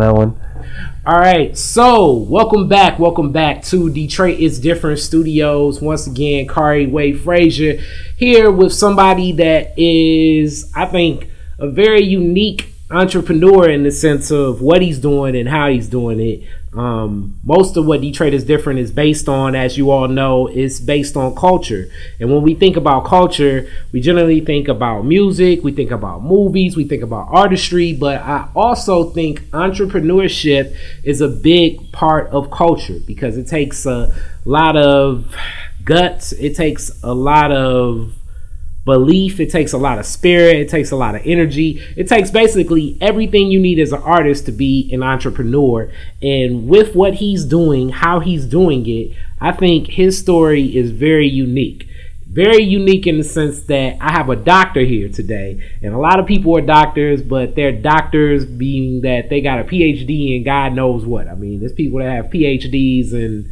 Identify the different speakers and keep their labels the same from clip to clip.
Speaker 1: that one.
Speaker 2: All right, so welcome back, welcome back to Detroit is Different Studios. Once again, Khary Wade Frazier here with somebody that is, I think, a very unique entrepreneur in the sense of what he's doing and how he's doing it. Um, most of what Detroit is different is based on, as you all know, is based on culture. And when we think about culture, we generally think about music, we think about movies, we think about artistry, but I also think entrepreneurship is a big part of culture because it takes a lot of guts, it takes a lot of belief, it takes a lot of spirit, it takes a lot of energy. It takes basically everything you need as an artist to be an entrepreneur. And with what he's doing, how he's doing it, I think his story is very unique. Very unique in the sense that I have a doctor here today, and a lot of people are doctors, but they're doctors being that they got a PhD in God knows what. I mean, there's people that have PhDs and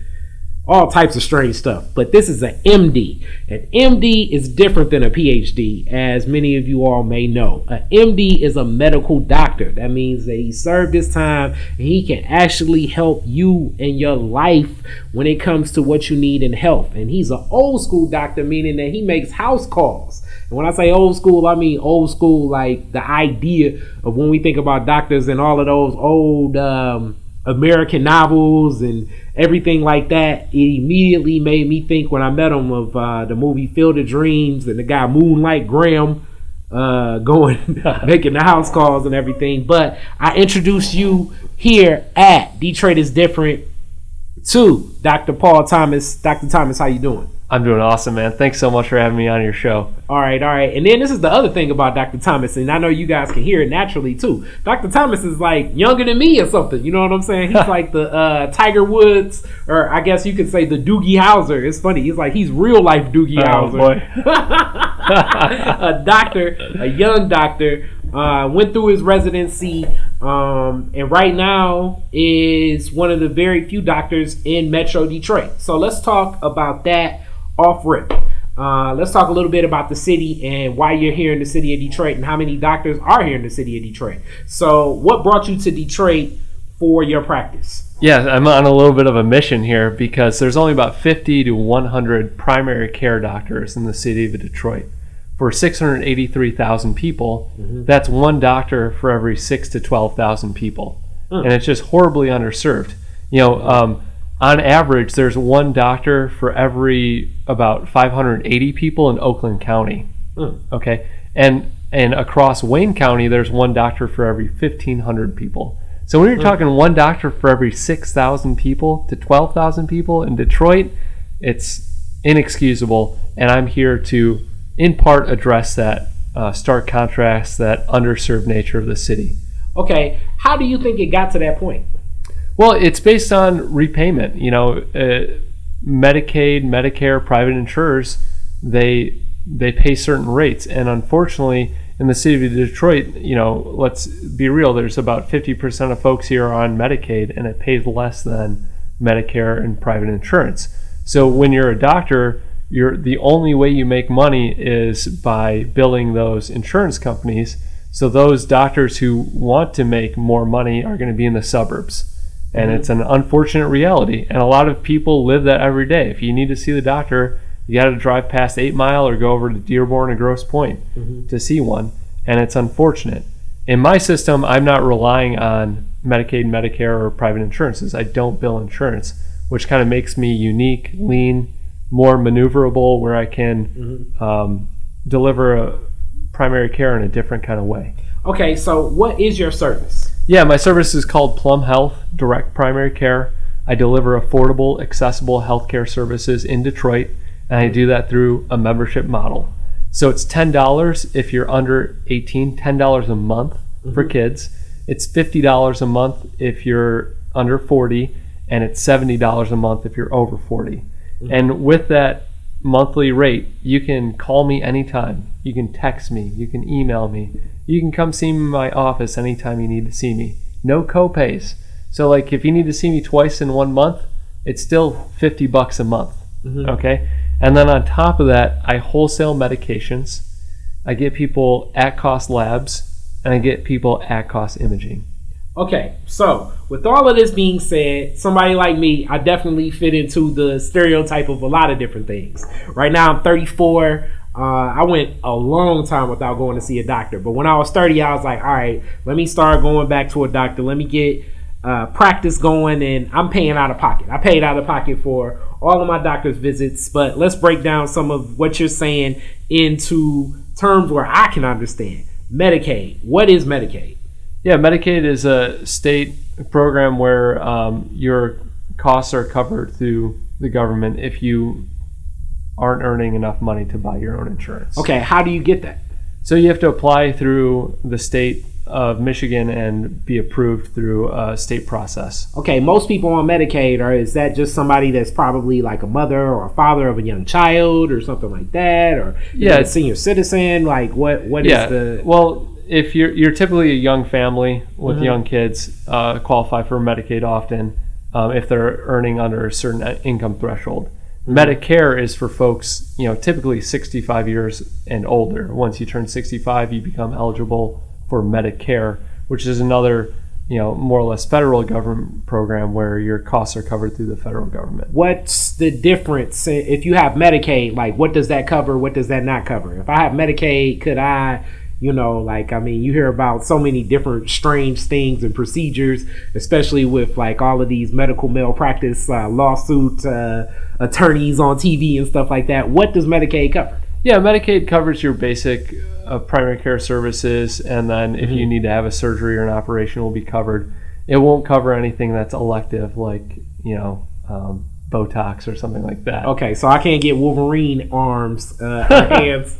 Speaker 2: all types of strange stuff. But this is an MD. An MD is different than a PhD, as many of you all may know. An MD is a medical doctor. That means that he served his time and he can actually help you in your life when it comes to what you need in health. And he's an old school doctor, meaning that he makes house calls. And when I say old school, I mean old school, like the idea of when we think about doctors and all of those old um, American novels and everything like that. It immediately made me think when I met him of uh, the movie Field of Dreams and the guy Moonlight Graham uh, going making the house calls and everything. But I introduce you here at Detroit is different to Dr. Paul Thomas. Dr. Thomas, how you doing?
Speaker 1: I'm doing awesome, man. Thanks so much for having me on your show.
Speaker 2: All right, all right. And then this is the other thing about Dr. Thomas, and I know you guys can hear it naturally too. Dr. Thomas is like younger than me or something. You know what I'm saying? He's like the uh, Tiger Woods, or I guess you could say the Doogie Howser. It's funny. He's like he's real life Doogie
Speaker 1: Oh,
Speaker 2: Howser. a doctor, a young doctor, uh, went through his residency, um, and right now is one of the very few doctors in Metro Detroit. So let's talk about that off rip. Uh, let's talk a little bit about the city and why you're here in the city of Detroit and how many doctors are here in the city of Detroit. So, what brought you to Detroit for your practice?
Speaker 1: Yeah, I'm on a little bit of a mission here because there's only about 50 to 100 primary care doctors in the city of Detroit. For 683,000 people, that's one doctor for every 6 to 12,000 people. And it's just horribly underserved. You know, um, on average, there's one doctor for every about 580 people in Oakland County.
Speaker 2: Mm.
Speaker 1: Okay, and and across Wayne County, there's one doctor for every 1,500 people. So when you're talking one doctor for every 6,000 people to 12,000 people in Detroit, it's inexcusable. And I'm here to, in part, address that uh, stark contrast, that underserved nature of the city.
Speaker 2: Okay, how do you think it got to that point?
Speaker 1: Well, it's based on repayment. You know, uh, Medicaid, Medicare, private insurers, they they pay certain rates, and unfortunately, in the city of Detroit, you know, let's be real. There's about 50% of folks here on Medicaid, and it pays less than Medicare and private insurance. So when you're a doctor, you're the only way you make money is by billing those insurance companies. So those doctors who want to make more money are going to be in the suburbs. And it's an unfortunate reality. And a lot of people live that every day. If you need to see the doctor, you got to drive past Eight Mile or go over to Dearborn or Grosse Pointe mm-hmm. to see one. And it's unfortunate. In my system, I'm not relying on Medicaid, Medicare, or private insurances. I don't bill insurance, which kind of makes me unique, lean, more maneuverable, where I can mm-hmm. um, deliver a primary care in a different kind of way.
Speaker 2: Okay, so what is your service?
Speaker 1: Yeah, my service is called Plum Health Direct Primary Care. I deliver affordable, accessible healthcare services in Detroit, and I do that through a membership model. So it's $10 if you're under 18, $10 a month for mm-hmm. kids. It's $50 a month if you're under 40, and it's $70 a month if you're over 40. Mm-hmm. And with that monthly rate, you can call me anytime. You can text me. You can email me. You can come see me in my office anytime you need to see me. No copays. So like if you need to see me twice in one month, it's still 50 bucks a month. Mm-hmm. Okay? And then on top of that, I wholesale medications. I get people at cost labs and I get people at cost imaging.
Speaker 2: Okay, so with all of this being said, somebody like me, I definitely fit into the stereotype of a lot of different things. Right now, I'm 34. Uh, I went a long time without going to see a doctor, but when I was 30, I was like, all right, let me start going back to a doctor. Let me get uh, practice going, and I'm paying out of pocket. I paid out of pocket for all of my doctor's visits, but let's break down some of what you're saying into terms where I can understand. Medicaid. What is Medicaid?
Speaker 1: Yeah, Medicaid is a state program where um, your costs are covered through the government if you aren't earning enough money to buy your own insurance.
Speaker 2: Okay, how do you get that?
Speaker 1: So you have to apply through the state of Michigan and be approved through a state process.
Speaker 2: Okay, most people on Medicaid are is that just somebody that's probably like a mother or a father of a young child or something like that or
Speaker 1: Yeah.
Speaker 2: a senior citizen? Like what what is
Speaker 1: yeah.
Speaker 2: the
Speaker 1: well, if you're you're typically a young family with
Speaker 2: Mhm.
Speaker 1: young kids, uh, qualify for Medicaid often um, if they're earning under a certain uh, income threshold. Medicare is for folks, you know, typically 65 years and older. Once you turn 65, you become eligible for Medicare, which is another, you know, more or less federal government program where your costs are covered through the federal government.
Speaker 2: what's the difference if you have Medicaid? Like, what does that cover? What does that not cover? If I have Medicaid, could I, you know, like, I mean, you hear about so many different strange things and procedures, especially with like all of these medical malpractice uh, lawsuit uh, attorneys on TV and stuff like that. What does Medicaid cover?
Speaker 1: Yeah, Medicaid covers your basic uh, primary care services, and then if you need to have a surgery or an operation, will be covered. It won't cover anything that's elective, like you know um, Botox or something like that.
Speaker 2: Okay, so I can't get Wolverine arms, uh, hands.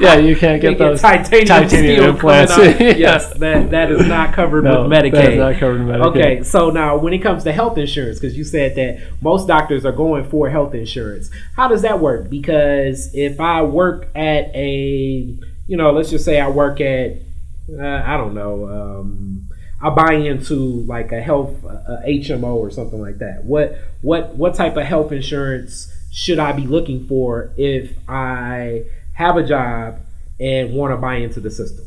Speaker 1: Yeah, you can't get those
Speaker 2: titanium,
Speaker 1: titanium
Speaker 2: steel
Speaker 1: implants.
Speaker 2: coming out.
Speaker 1: Yeah.
Speaker 2: Yes, that that is not covered
Speaker 1: No,
Speaker 2: with Medicaid.
Speaker 1: that is not covered Medicaid.
Speaker 2: Okay, so now when it comes to health insurance, because you said that most doctors are going for health insurance, how does that work? Because if I work at a, you know, let's just say I work at, uh, I don't know, um, I buy into like a health uh, HMO or something like that. What what what type of health insurance should I be looking for if I have a job and want to buy into the system?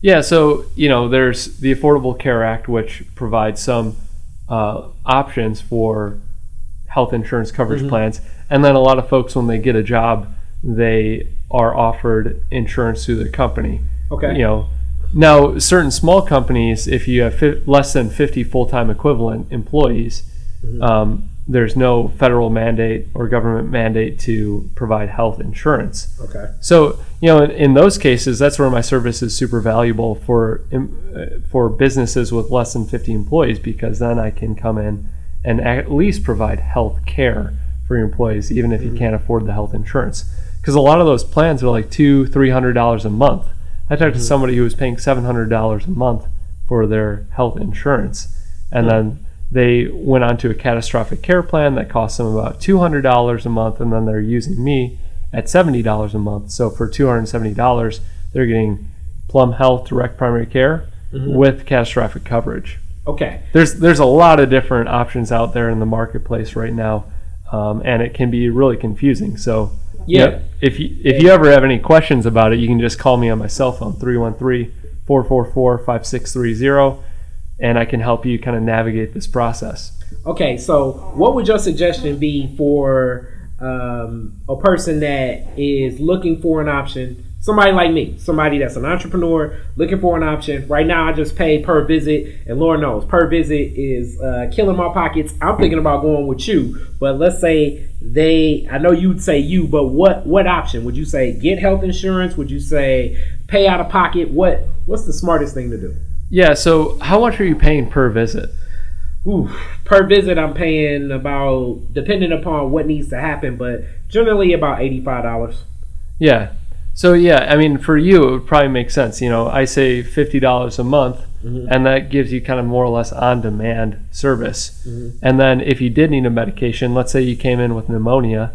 Speaker 1: Yeah, so you know, there's the Affordable Care Act, which provides some uh, options for health insurance coverage
Speaker 2: Mhm.
Speaker 1: plans, and then a lot of folks, when they get a job, they are offered insurance through the company.
Speaker 2: Okay.
Speaker 1: You know, now certain small companies, if you have fi- less than 50 full-time equivalent employees,
Speaker 2: Mhm.
Speaker 1: um, there's no federal mandate or government mandate to provide health insurance.
Speaker 2: Okay.
Speaker 1: So you know, in, in those cases, that's where my service is super valuable for uh, for businesses with less than 50 employees because then I can come in and at least provide health care for your employees, even if you can't afford the health insurance. Because a lot of those plans are like two, three hundred dollars a month. I talked to mm-hmm. somebody who was paying seven hundred dollars a month for their health insurance, and mm-hmm. then they went on to a catastrophic care plan that cost them about two hundred dollars a month, and then they're using me at seventy dollars a month. So for two hundred seventy dollars, they're getting Plum Health Direct Primary Care mm-hmm. with catastrophic coverage.
Speaker 2: Okay.
Speaker 1: There's there's a lot of different options out there in the marketplace right now, um, and it can be really confusing. So
Speaker 2: Yeah.
Speaker 1: yep, if you if you ever have any questions about it, you can just call me on my cell phone 313-444-5630 and I can help you kind of navigate this process.
Speaker 2: Okay. So, what would your suggestion be for um, a person that is looking for an option? Somebody like me, somebody that's an entrepreneur looking for an option. Right now, I just pay per visit, and Lord knows, per visit is uh, killing my pockets. I'm thinking about going with you, but let's say they. I know you'd say you, but what what option would you say? Get health insurance? Would you say pay out of pocket? What what's the smartest thing to do?
Speaker 1: Yeah, so how much are you paying per visit?
Speaker 2: Ooh, per visit, I'm paying about, depending upon what needs to happen, but generally about eighty-five dollars.
Speaker 1: Yeah. So yeah, I mean, for you, it would probably make sense. You know, I say fifty dollars a month,
Speaker 2: Mhm.
Speaker 1: and that gives you kind of more or less on-demand service.
Speaker 2: Mhm.
Speaker 1: And then if you did need a medication, let's say you came in with pneumonia,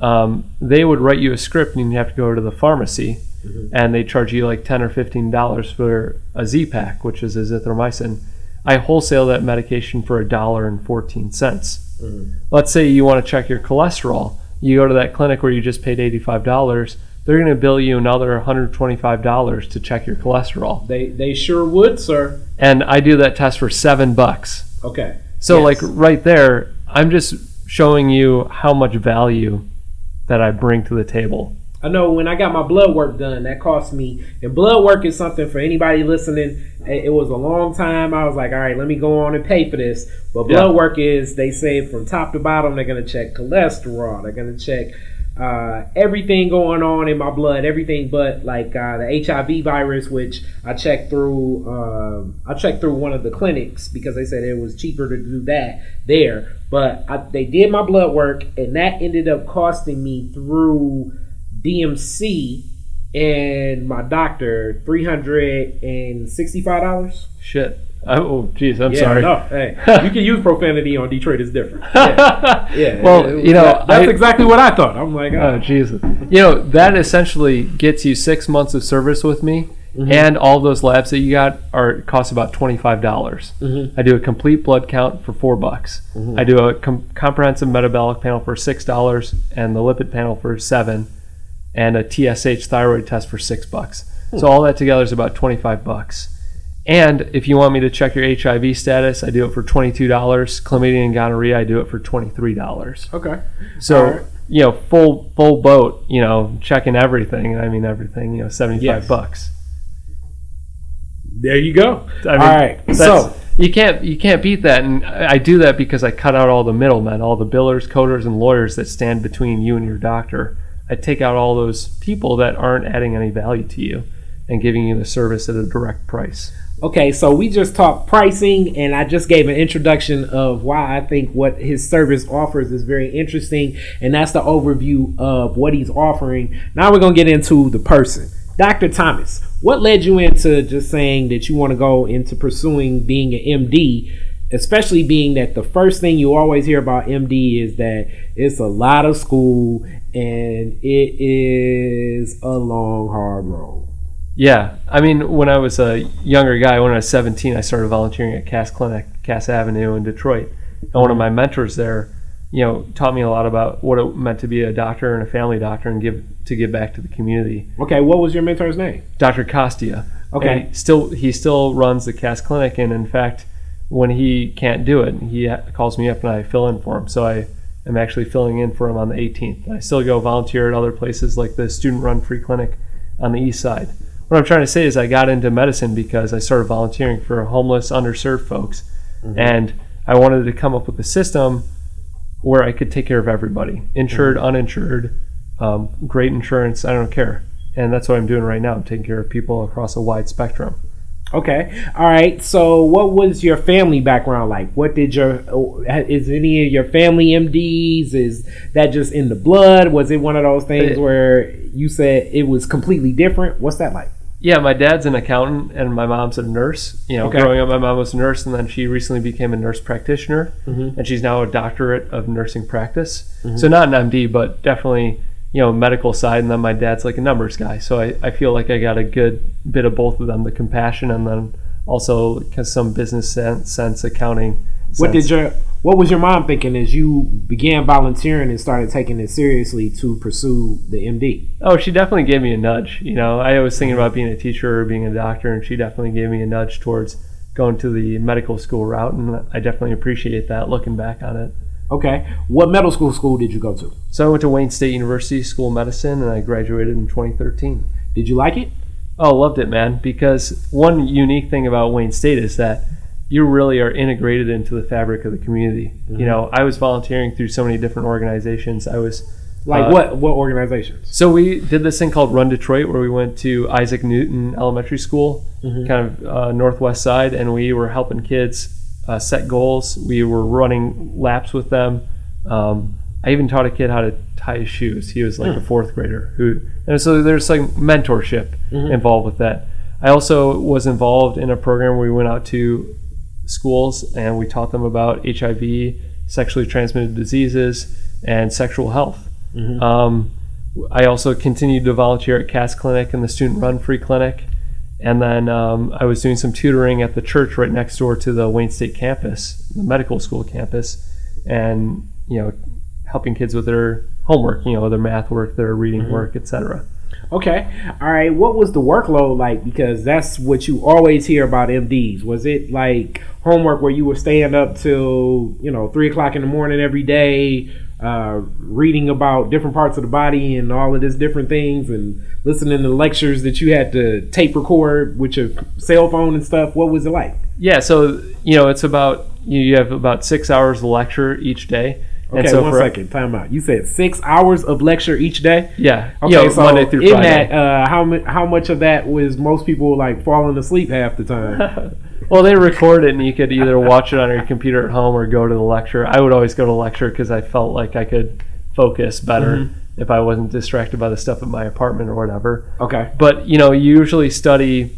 Speaker 1: um, they would write you a script, and you have to go to the pharmacy,
Speaker 2: Mhm.
Speaker 1: and they charge you like ten or fifteen dollars for a Z pack, which is azithromycin. I wholesale that medication for a dollar and fourteen cents let's say you want to check your cholesterol you go to that clinic where you just paid $85 they're going to bill you another $125 to check your cholesterol.
Speaker 2: They they sure would, sir.
Speaker 1: And I do that test for seven bucks.
Speaker 2: Okay.
Speaker 1: So,
Speaker 2: Yes.
Speaker 1: like, right there, I'm just showing you how much value that I bring to the table.
Speaker 2: I know when I got my blood work done, that cost me. And blood work is something for anybody listening. It it was a long time. I was like, all right, let me go on and pay for this. But blood
Speaker 1: Yeah.
Speaker 2: work is they say from top to bottom, they're gonna check cholesterol. They're gonna check uh, everything going on in my blood, everything but like uh, the HIV virus, which I checked through. Um, I checked through one of the clinics because they said it was cheaper to do that there. But I, they did my blood work, and that ended up costing me through DMC and my doctor three hundred and sixty-five dollars.
Speaker 1: Shit. I, oh, jeez, I'm
Speaker 2: yeah,
Speaker 1: sorry.
Speaker 2: No, hey, you can use profanity on Detroit. It's different. Yeah, yeah.
Speaker 1: well,
Speaker 2: it-
Speaker 1: you know,
Speaker 2: that- that's
Speaker 1: I-
Speaker 2: exactly what I thought. I'm like,
Speaker 1: Oh
Speaker 2: oh,
Speaker 1: Jesus! You know that essentially gets you six months of service with me,
Speaker 2: Mm-hmm.
Speaker 1: and all those labs that you got are cost about twenty five dollars.
Speaker 2: Mm-hmm.
Speaker 1: I do a complete blood count for four bucks. I do a com- comprehensive metabolic panel for six dollars, and the lipid panel for seven, and a TSH thyroid test for six bucks.
Speaker 2: Hmm.
Speaker 1: So all that together is about twenty five bucks. And if you want me to check your HIV status, I do it for twenty two dollars. Chlamydia and gonorrhea, I do it for twenty three dollars.
Speaker 2: okay.
Speaker 1: So
Speaker 2: right.
Speaker 1: you know, full full boat. You know, checking everything. I mean, everything. You know, seventy five
Speaker 2: Yes.
Speaker 1: bucks.
Speaker 2: There you go.
Speaker 1: I mean,
Speaker 2: All right. So
Speaker 1: you can't you can't beat that, and I do that because I cut out all the middlemen, all the billers, coders, and lawyers that stand between you and your doctor. I take out all those people that aren't adding any value to you and giving you the service at a direct price.
Speaker 2: Okay, so we just talked pricing, and I just gave an introduction of why I think what his service offers is very interesting, and that's the overview of what he's offering. Now we're gonna get into the person, Dr. Thomas. What led you into just saying that you want to go into pursuing being an MD, especially being that the first thing you always hear about MD is that it's a lot of school and it is a long, hard road.
Speaker 1: Yeah, I mean, when I was a younger guy, when I was 17, I started volunteering at Cass Clinic, Cass Avenue in Detroit. And one of my mentors there, you know, taught me a lot about what it meant to be a doctor and a family doctor and give to give back to the community.
Speaker 2: Okay, what was your mentor's name?
Speaker 1: Dr. Costia.
Speaker 2: Okay.
Speaker 1: And still, he still runs the Cass Clinic, and in fact, when he can't do it, he calls me up and I fill in for him. So I am actually filling in for him on the 18th. I still go volunteer at other places like the student-run free clinic on the east side. What I'm trying to say is I got into medicine because I started volunteering for homeless, underserved folks, and I wanted to come up with a system where I could take care of everybody, insured, uninsured, um, great insurance. I don't care, and that's what I'm doing right now. I'm taking care of people across a wide spectrum.
Speaker 2: Okay. All right. So, what was your family background like? What did your is any of your family MDs? Is that just in the blood? Was it one of those things
Speaker 1: It-
Speaker 2: where you said it was completely different? What's that like?
Speaker 1: Yeah, my dad's an accountant and my mom's a nurse. You know,
Speaker 2: Okay.
Speaker 1: growing up, my mom was a nurse, and then she recently became a nurse practitioner,
Speaker 2: Mhm.
Speaker 1: and she's now a doctorate of nursing practice.
Speaker 2: Mm-hmm.
Speaker 1: So not an MD, but definitely you know medical side. And then my dad's like a numbers guy, so I, I feel like I got a good bit of both of them: the compassion and then also some business sense, sense accounting.
Speaker 2: What did your What was your mom thinking as you began volunteering and started taking it seriously to pursue the MD?
Speaker 1: Oh, she definitely gave me a nudge. You know, I was thinking about being a teacher or being a doctor, and she definitely gave me a nudge towards going to the medical school route, and I definitely appreciate that looking back on it.
Speaker 2: Okay. What medical school school did you go to?
Speaker 1: So I went to Wayne State University School of Medicine, and I graduated in 2013.
Speaker 2: Did you like it?
Speaker 1: Oh, loved it, man. Because one unique thing about Wayne State is that you really are integrated into the fabric of the community. You know, I was volunteering through so many different organizations. I was
Speaker 2: Like
Speaker 1: Uh,
Speaker 2: what? What organizations?
Speaker 1: So we did this thing called Run Detroit, where we went to Isaac Newton Elementary School, kind of uh, northwest side, and we were helping kids uh, set goals. We were running laps with them. Um, I even taught a kid how to tie his shoes. He was like a fourth grader who, and so there's like mentorship involved with that. I also was involved in a program where we went out to schools and we taught them about HIV, sexually transmitted diseases, and sexual health. Um, I also continued to volunteer at Cass Clinic and the Student Run Free Clinic. And then um, I was doing some tutoring at the church right next door to the Wayne State campus, the medical school campus, and you know, helping kids with their homework, you know, their math work, their reading work, etc.
Speaker 2: Okay. All right. What was the workload like? Because that's what you always hear about MDs. Was it like homework where you were staying up till, you know, three o'clock in the morning every day, uh, reading about different parts of the body and all of these different things and listening to lectures that you had to tape record with your cell phone and stuff? What was it like?
Speaker 1: Yeah, so you know, it's about you have about six hours of lecture each day.
Speaker 2: Okay,
Speaker 1: so
Speaker 2: one
Speaker 1: for,
Speaker 2: second. Time out. You said six hours of lecture each day.
Speaker 1: Yeah.
Speaker 2: Okay,
Speaker 1: you
Speaker 2: so
Speaker 1: Monday through
Speaker 2: in
Speaker 1: Friday.
Speaker 2: that, uh, how mu- how much of that was most people like falling asleep half the time?
Speaker 1: well, they record it, and you could either watch it on your computer at home or go to the lecture. I would always go to the lecture because I felt like I could focus better
Speaker 2: Mm-hmm.
Speaker 1: if I wasn't distracted by the stuff at my apartment or whatever.
Speaker 2: okay.
Speaker 1: But you know, you usually study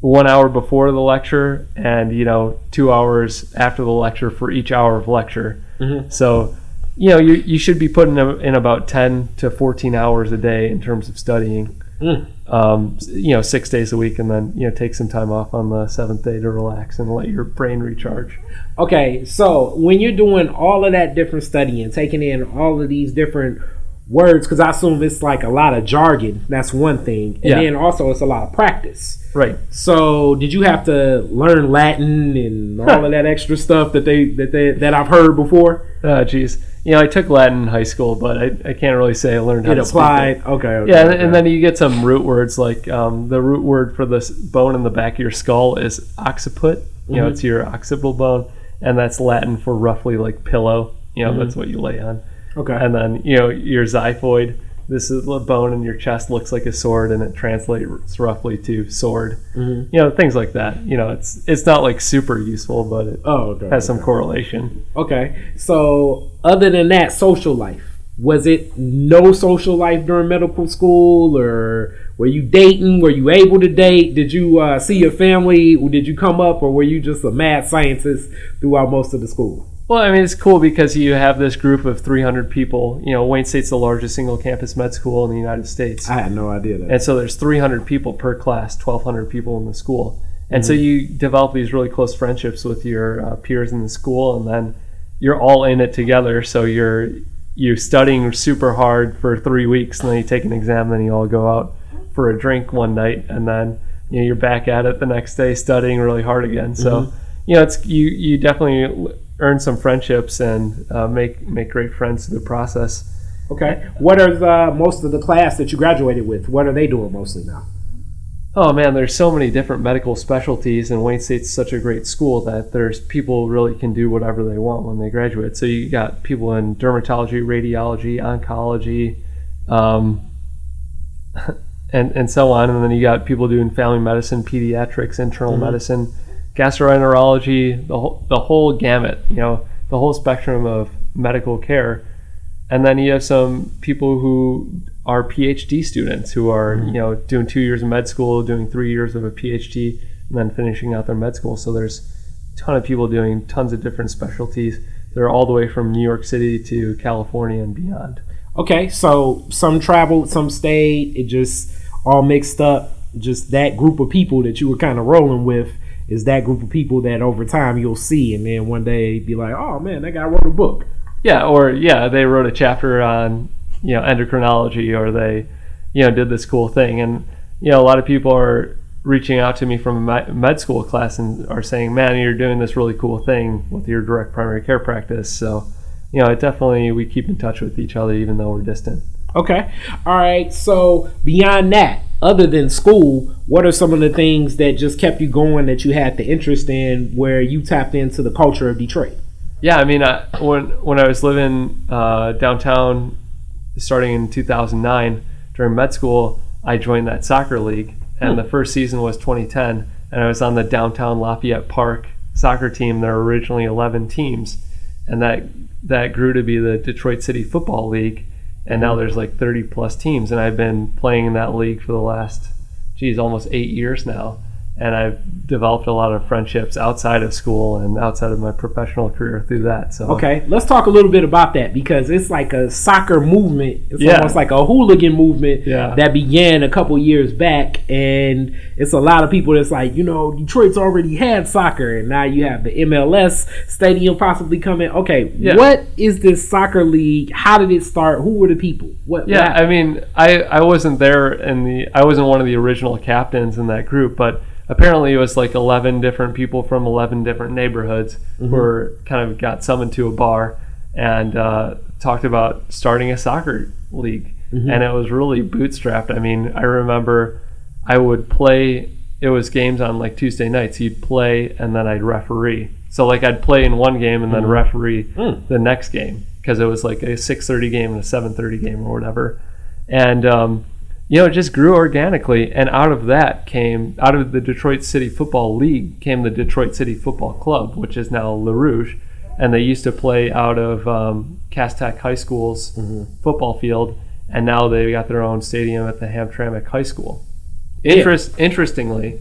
Speaker 1: one hour before the lecture, and you know, two hours after the lecture for each hour of lecture.
Speaker 2: Mhm.
Speaker 1: So, you know, you you should be putting in in about ten to fourteen hours a day in terms of studying.
Speaker 2: Mm.
Speaker 1: Um, you know, six days a week, and then you know, take some time off on the seventh day to relax and let your brain recharge.
Speaker 2: Okay, so when you're doing all of that different studying, taking in all of these different words, because I assume it's like a lot of jargon. That's one thing, and
Speaker 1: Yeah.
Speaker 2: then also it's a lot of practice.
Speaker 1: Right.
Speaker 2: So, did you have to learn Latin and all of that extra stuff that they that they that I've heard before?
Speaker 1: Oh, geez. You know, I took Latin in high school, but I, I can't really say I learned how
Speaker 2: It
Speaker 1: to speak it.
Speaker 2: applied. Okay, okay.
Speaker 1: Yeah, and,
Speaker 2: okay.
Speaker 1: and then you get some root words like um, the root word for this bone in the back of your skull is occiput. You know,
Speaker 2: Mhm.
Speaker 1: it's your occipital bone, and that's Latin for roughly like pillow. You know,
Speaker 2: Mhm.
Speaker 1: that's what you lay on.
Speaker 2: Okay.
Speaker 1: And then you know your xiphoid. This is the bone in your chest looks like a sword, and it translates roughly to sword.
Speaker 2: Mhm.
Speaker 1: You know, things like that. You know, it's it's not like super useful, but it
Speaker 2: Oh, okay.
Speaker 1: has some
Speaker 2: okay.
Speaker 1: correlation.
Speaker 2: Okay. So, other than that, social life was it no social life during medical school, or were you dating? Were you able to date? Did you uh, see your family? Did you come up, or were you just a mad scientist throughout most of the school?
Speaker 1: Well, I mean, it's cool because you have this group of 300 people. You know, Wayne State's the largest single campus med school in the United States.
Speaker 2: I had no idea that.
Speaker 1: And so there's 300 people per class, 1,200 people in the school. And
Speaker 2: Mm-hmm.
Speaker 1: so you develop these really close friendships with your uh, peers in the school, and then you're all in it together. So you're you're studying super hard for three weeks, and then you take an exam, and then you all go out for a drink one night, and then you know you're back at it the next day studying really hard again. So
Speaker 2: Mm-hmm.
Speaker 1: you know it's you you definitely earn some friendships and uh, make make great friends through the process.
Speaker 2: Okay. What are the, most of the class that you graduated with? What are they doing mostly now?
Speaker 1: Oh man, there's so many different medical specialties, and Wayne State's such a great school that there's people really can do whatever they want when they graduate. So you got people in dermatology, radiology, oncology, um, and and so on, and then you got people doing family medicine, pediatrics, internal medicine, gastroenterology, the whole the whole gamut. You know, the whole spectrum of medical care. And then you have some people who are PhD students who are, mm-hmm. you know, doing two years of med school, doing three years of a PhD, and then finishing out their med school. So there's a ton of people doing tons of different specialties. They're all the way from New York City to California and beyond.
Speaker 2: Okay, so some traveled, some stayed. It just all mixed up. Just that group of people that you were kind of rolling with is that group of people that over time you'll see, and then one day be like, "Oh man, that guy wrote a book."
Speaker 1: Yeah, or yeah, they wrote a chapter on you know endocrinology, or they you know did this cool thing, and you know a lot of people are reaching out to me from a med- school class and are saying, "Man, you're doing this really cool thing with your direct primary care practice." So you know, it definitely we keep in touch with each other even though we're distant.
Speaker 2: Okay, all right. So beyond that, other than school, what are some of the things that just kept you going that you had the interest in, where you tapped into the culture of Detroit?
Speaker 1: Yeah, I mean, I, when when I was living uh, downtown, starting in 2009 during med school, I joined that soccer league, and the first season was 2010, and I was on the downtown Lafayette Park soccer team. There were originally 11 teams, and that that grew to be the Detroit City Football League, and now there's like 30 plus teams, and I've been playing in that league for the last, geez, almost eight years now, and I've developed a lot of friendships outside of school and outside of my professional career through that. So
Speaker 2: Okay, let's talk a little bit about that because it's like a soccer movement. It's
Speaker 1: Yeah.
Speaker 2: almost like a hooligan movement
Speaker 1: Yeah.
Speaker 2: that began a couple years back, and it's a lot of people that's like, you know, Detroit's already had soccer, and now you have the MLS stadium possibly coming. Okay,
Speaker 1: Yeah.
Speaker 2: what is this soccer league? How did it start? Who were the people? What?
Speaker 1: Yeah,
Speaker 2: what
Speaker 1: I mean, I, I wasn't there in the I wasn't one of the original captains in that group, but apparently it was like eleven different people from eleven different neighborhoods who were kind of got summoned to a bar and uh, talked about starting a soccer league, and it was really bootstrapped. I mean, I remember I would play. It was games on like Tuesday nights. You'd play, and then I'd referee. So like I'd play in one game and then referee
Speaker 2: Mm.
Speaker 1: the next game because it was like a 6:30 game and a 7:30 game or whatever, and um, you know it just grew organically. And out of that came out of the Detroit City Football League came the Detroit City Football Club, which is now Le Rouge, and they used to play out of um, Cass Tech High School's football field, and now they got their own stadium at the Hamtramck High School. Interest, interestingly,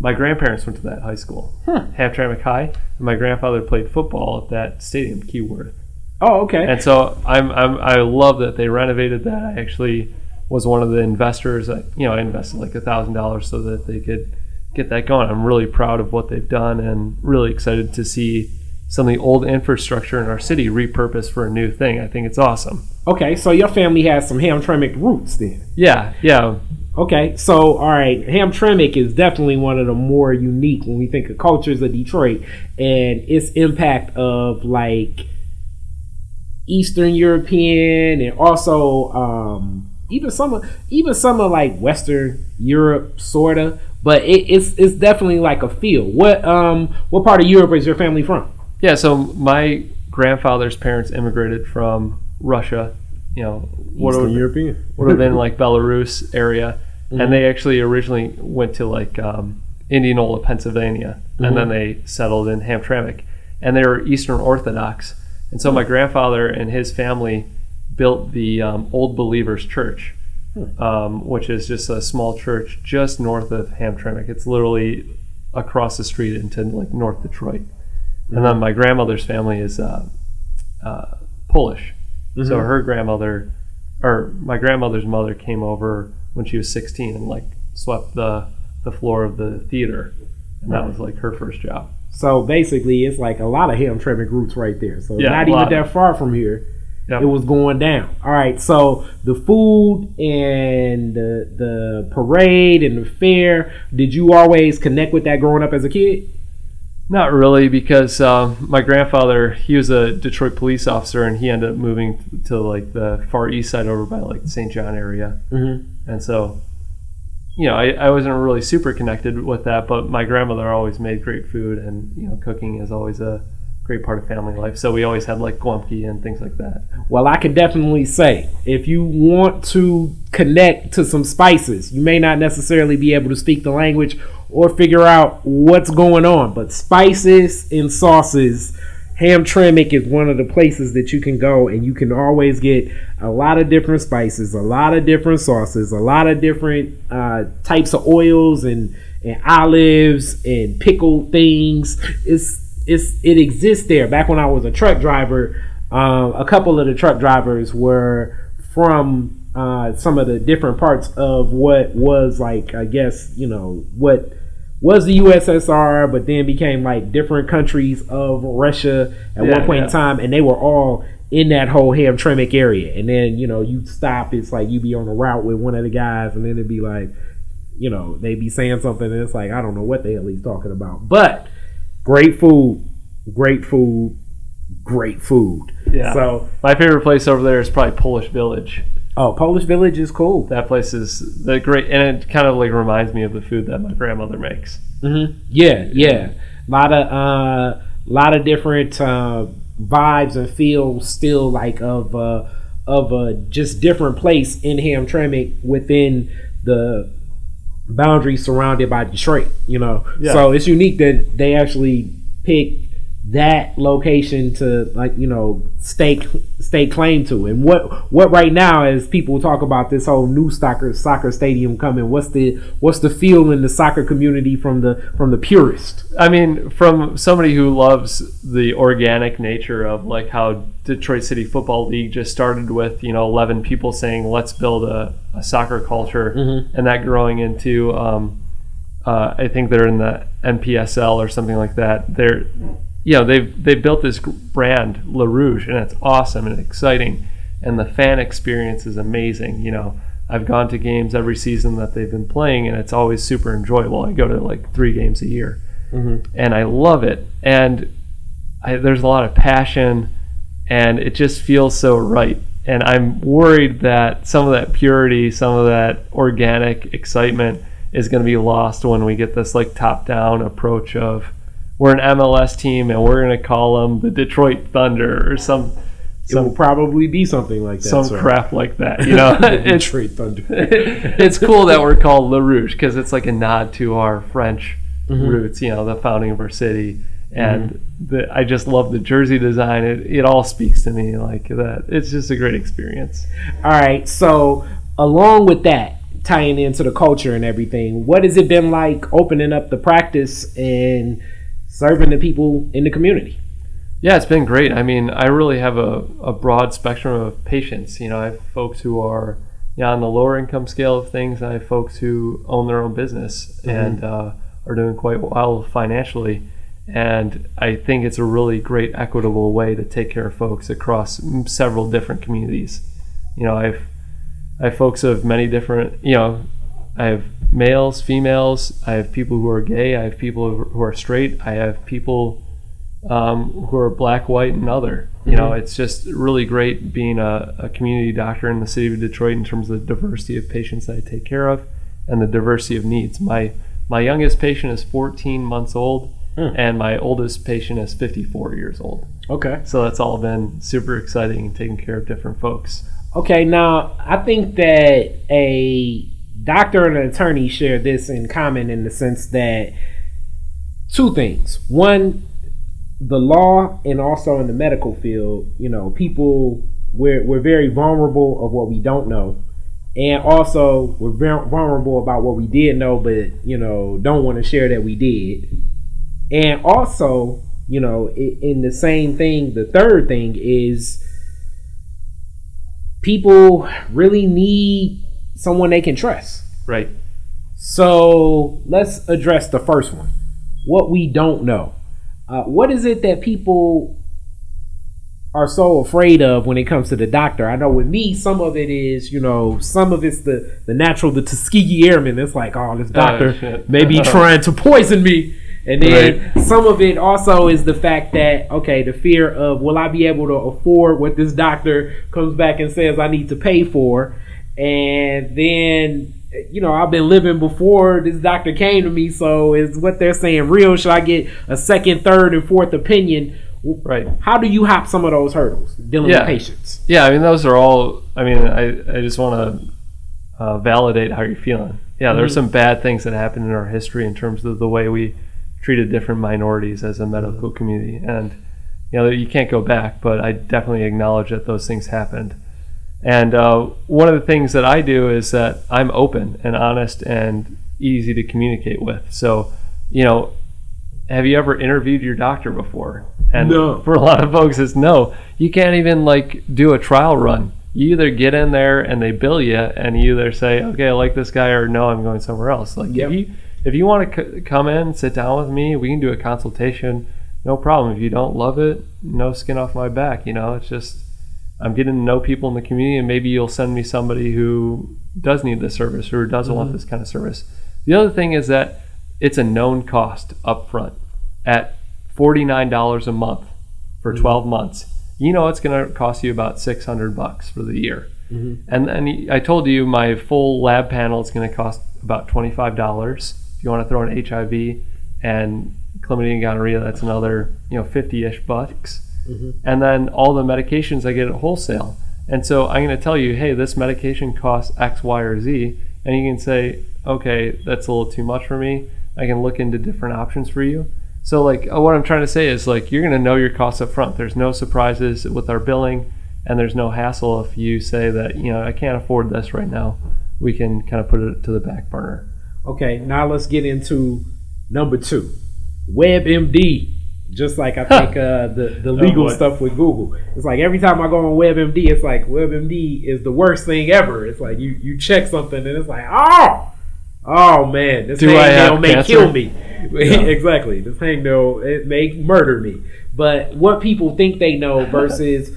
Speaker 1: my grandparents went to that high school, Hamtramck High, and my grandfather played football at that stadium, Keyworth.
Speaker 2: Oh, okay.
Speaker 1: And so I'm, I'm I love that they renovated that. I actually was one of the investors. I, you know, I invested like a thousand dollars so that they could get that going. I'm really proud of what they've done and really excited to see some of the old infrastructure in our city repurposed for a new thing. I think it's awesome.
Speaker 2: okay, so your family has some Hamtramck roots then.
Speaker 1: Yeah, yeah,
Speaker 2: Okay, so all right, Hamtramck is definitely one of the more unique when we think of cultures of Detroit and its impact of like Eastern European and also um, even some of even some of like Western Europe sorta, but it, it's it's definitely like a feel. What um what part of Europe is your family from?
Speaker 1: yeah. So my grandfather's parents immigrated from Russia. You know, what would-
Speaker 2: European.
Speaker 1: would have been like Belarus area,
Speaker 2: Mm-hmm.
Speaker 1: and they actually originally went to like um, Indianola, Pennsylvania,
Speaker 2: Mm-hmm.
Speaker 1: and then they settled in Hamtramck, and they were Eastern Orthodox, and so my grandfather and his family built the um, Old Believers Church,
Speaker 2: Hmm.
Speaker 1: um, which is just a small church just north of Hamtramck. It's literally across the street into like North Detroit, and
Speaker 2: Hmm.
Speaker 1: then my grandmother's family is uh, uh, Polish.
Speaker 2: Mm-hmm.
Speaker 1: So her grandmother, or my grandmother's mother, came over when she was 16 and like swept the the floor of the theater, and that was like her first job.
Speaker 2: So basically, it's like a lot of Hamtramck roots right there. So
Speaker 1: Yeah,
Speaker 2: not even that far from here.
Speaker 1: Yep.
Speaker 2: It was going down. All right. So the food and the the parade and the fair. Did you always connect with that growing up as a kid?
Speaker 1: Not really, because um, my grandfather he was a Detroit police officer, and he ended up moving to like the far east side over by like the St. John area,
Speaker 2: Mm-hmm.
Speaker 1: and so. You know, I, I wasn't really super connected with that, but my grandmother always made great food, and you know, cooking is always a great part of family life. So we always had like guamki and things like that.
Speaker 2: Well, I can definitely say if you want to connect to some spices, you may not necessarily be able to speak the language or figure out what's going on, but spices and sauces. Hamtramck is one of the places that you can go and you can always get a lot of different spices, a lot of different sauces, a lot of different uh, types of oils and, and olives and pickled things. It's it's it exists there. Back when I was a truck driver, um, a couple of the truck drivers were from uh, some of the different parts of what was like, I guess, you know, what was the USSR, but then became like different countries of Russia at
Speaker 1: Yeah,
Speaker 2: one point
Speaker 1: yeah.
Speaker 2: in time, and they were all in that whole Hamtramck area. And then you know you stop, it's like you be on a route with one of the guys, and then it'd be like, you know, they be saying something, and it's like I don't know what the hell he's talking about, but great food, great food, great food.
Speaker 1: Yeah.
Speaker 2: So,
Speaker 1: My favorite place over there is probably Polish Village.
Speaker 2: oh, Polish Village is cool.
Speaker 1: That place is the great, and it kind of like reminds me of the food that my grandmother makes.
Speaker 2: hmm Yeah, yeah. A lot of uh, lot of different uh, vibes and feels still like of uh, of a just different place in Hamtramck within the boundary surrounded by Detroit. You know,
Speaker 1: Yeah.
Speaker 2: so it's unique that they actually pick that location to like you know stake stake claim to and what what right now as people talk about this whole new soccer soccer stadium coming what's the what's the feel in the soccer community from the from the purist
Speaker 1: I mean, from somebody who loves the organic nature of like how Detroit City Football League just started with, you know, 11 people saying, let's build a, a soccer culture,
Speaker 2: Mhm.
Speaker 1: and that growing into, um, uh, I think they're in the NPSL or something like that. They're, you know, they've, they've built this brand, La Rouge, and it's awesome and exciting, and the fan experience is amazing. You know, I've gone to games every season that they've been playing, and it's always super enjoyable. I go to like three games a year mm-hmm. and I love it. And I, there's a lot of passion, and it just feels so right. And I'm worried that some of that purity, some of that organic excitement is going to be lost when we get this like top-down approach of we're an MLS team and we're going to call them the Detroit Thunder or some
Speaker 2: it will probably be something like that
Speaker 1: some crap like that. You know,
Speaker 2: Detroit Thunder
Speaker 1: it's cool that we're called La Rouge because it's like a nod to our French
Speaker 2: Mhm.
Speaker 1: roots, you know, the founding of our city. And the, I just love the jersey design. It, it all speaks to me like that. It's just a great experience.
Speaker 2: All right. So, along with that, tying into the culture and everything, what has it been like opening up the practice and serving the people in the community?
Speaker 1: Yeah, it's been great. I mean, I really have a, a broad spectrum of patients. You know, I have folks who are you know, on the lower income scale of things. I have folks who own their own business and uh, are doing quite well financially. And I think it's a really great, equitable way to take care of folks across several different communities. You know, I've I have folks of many different. You know, I have males, females. I have people who are gay. I have people who are straight. I have people um, who are black, white, and other. You know, it's just really great being a, a community doctor in the city of Detroit in terms of the diversity of patients that I take care of and the diversity of needs. My my youngest patient is 14 months old,
Speaker 2: Hmm.
Speaker 1: and my oldest patient is 54 years old.
Speaker 2: Okay.
Speaker 1: So that's all been super exciting taking care of different folks.
Speaker 2: Okay. Now, I think that a doctor and an attorney share this in common in the sense that two things. One, the law and also in the medical field, you know, people we're we're very vulnerable of what we don't know. And also we're very vulnerable about what we did know but, you know, don't want to share that we did. And also, you know, in the same thing, the third thing is people really need someone they can trust.
Speaker 1: Right.
Speaker 2: So let's address the first one. What we don't know. Uh, what is it that people are so afraid of when it comes to the doctor? I know with me, some of it is, you know, some of it's the the natural, the Tuskegee Airmen. It's like, oh, this doctor
Speaker 1: shit.
Speaker 2: may be trying to poison me. And then some of it also is the fact that okay, the fear of will I be able to afford what this doctor comes back and says I need to pay for, and then you know I've been living before this doctor came to me, so is what they're saying real? Should I get a second, third, and fourth opinion?
Speaker 1: Right.
Speaker 2: How do you hop some of those hurdles dealing
Speaker 1: Yeah.
Speaker 2: with patients?
Speaker 1: Yeah, I mean, those are all. I mean, I, I just want to uh, validate how you're feeling. Yeah, there's
Speaker 2: Mhm.
Speaker 1: some bad things that happened in our history in terms of the way we treated different minorities as a medical community, and you know, you can't go back. But I definitely acknowledge that those things happened. And uh, one of the things that I do is that I'm open and honest and easy to communicate with. So, you know, have you ever interviewed your doctor before? And
Speaker 2: No.
Speaker 1: for a lot of folks, it's no. You can't even like do a trial run. You either get in there and they bill you, and you either say, "Okay, I like this guy," or "No, I'm going somewhere else." Like
Speaker 2: Yep.
Speaker 1: if you if you want to c- come in, sit down with me, we can do a consultation. No problem. If you don't love it, no skin off my back. You know, it's just I'm getting to know people in the community, and maybe you'll send me somebody who does need this service or doesn't want mm-hmm. this kind of service. The other thing is that it's a known cost up front at $49 a month for mm-hmm. 12 months. You know it's going to cost you about 600 bucks for the year. Mm-hmm. And then I told you my full lab panel is going to cost about $25. If you want to throw in HIV and chlamydia and gonorrhea, that's another, you know, 50-ish bucks and then all the medications I get at wholesale. And so I'm going to tell you, hey, this medication costs X, Y, or Z, and you can say, okay, that's a little too much for me. I can look into different options for you. So like uh, what I'm trying to say is like you're going to know your costs up front. There's no surprises with our billing, and there's no hassle if you say that you know I can't afford this right now. We can kind of put it to the back burner.
Speaker 2: Okay, now let's get into number two, WebMD. Just like I think uh, the the legal
Speaker 1: boy.
Speaker 2: stuff with Google, it's like every time I go on WebMD, it's like WebMD is the worst thing ever. It's like you you check something and it's like oh oh man, this
Speaker 1: Do
Speaker 2: hangnail may
Speaker 1: cancer?
Speaker 2: kill me. exactly, this hangnail it may murder me. But what people think they know versus